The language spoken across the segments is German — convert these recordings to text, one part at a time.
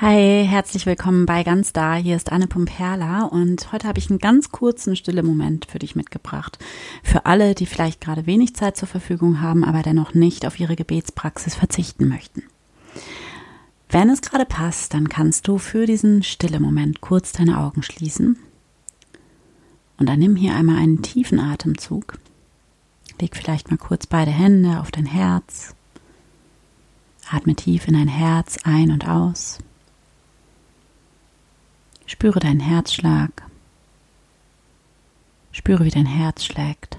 Hi, herzlich willkommen bei Ganz Da. Hier ist Anne Pumperla und heute habe ich einen ganz kurzen stille Moment für dich mitgebracht. Für alle, die vielleicht gerade wenig Zeit zur Verfügung haben, aber dennoch nicht auf ihre Gebetspraxis verzichten möchten. Wenn es gerade passt, dann kannst du für diesen stille Moment kurz deine Augen schließen und dann nimm hier einmal einen tiefen Atemzug. Leg vielleicht mal kurz beide Hände auf dein Herz. Atme tief in dein Herz ein und aus. Spüre deinen Herzschlag. Spüre, wie dein Herz schlägt.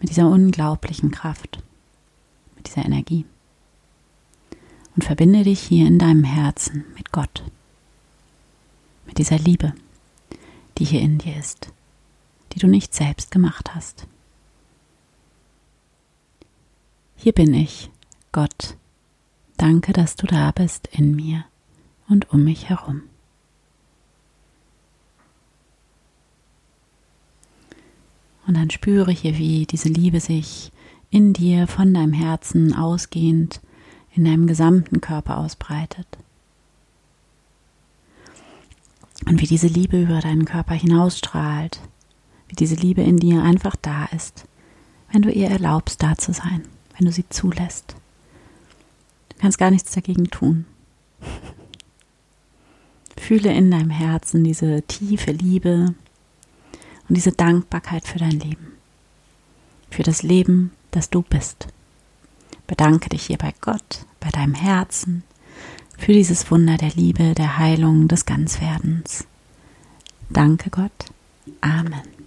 Mit dieser unglaublichen Kraft, mit dieser Energie. Und verbinde dich hier in deinem Herzen mit Gott, mit dieser Liebe, die hier in dir ist, die du nicht selbst gemacht hast. Hier bin ich, Gott. Danke, dass du da bist in mir und um mich herum. Und dann spüre hier, wie diese Liebe sich in dir von deinem Herzen ausgehend in deinem gesamten Körper ausbreitet. Und wie diese Liebe über deinen Körper hinausstrahlt, wie diese Liebe in dir einfach da ist, wenn du ihr erlaubst, da zu sein, wenn du sie zulässt. Du kannst gar nichts dagegen tun. Fühle in deinem Herzen diese tiefe Liebe, und diese Dankbarkeit für dein Leben, für das Leben, das du bist. Bedanke dich hier bei Gott, bei deinem Herzen, für dieses Wunder der Liebe, der Heilung, des Ganzwerdens. Danke Gott. Amen.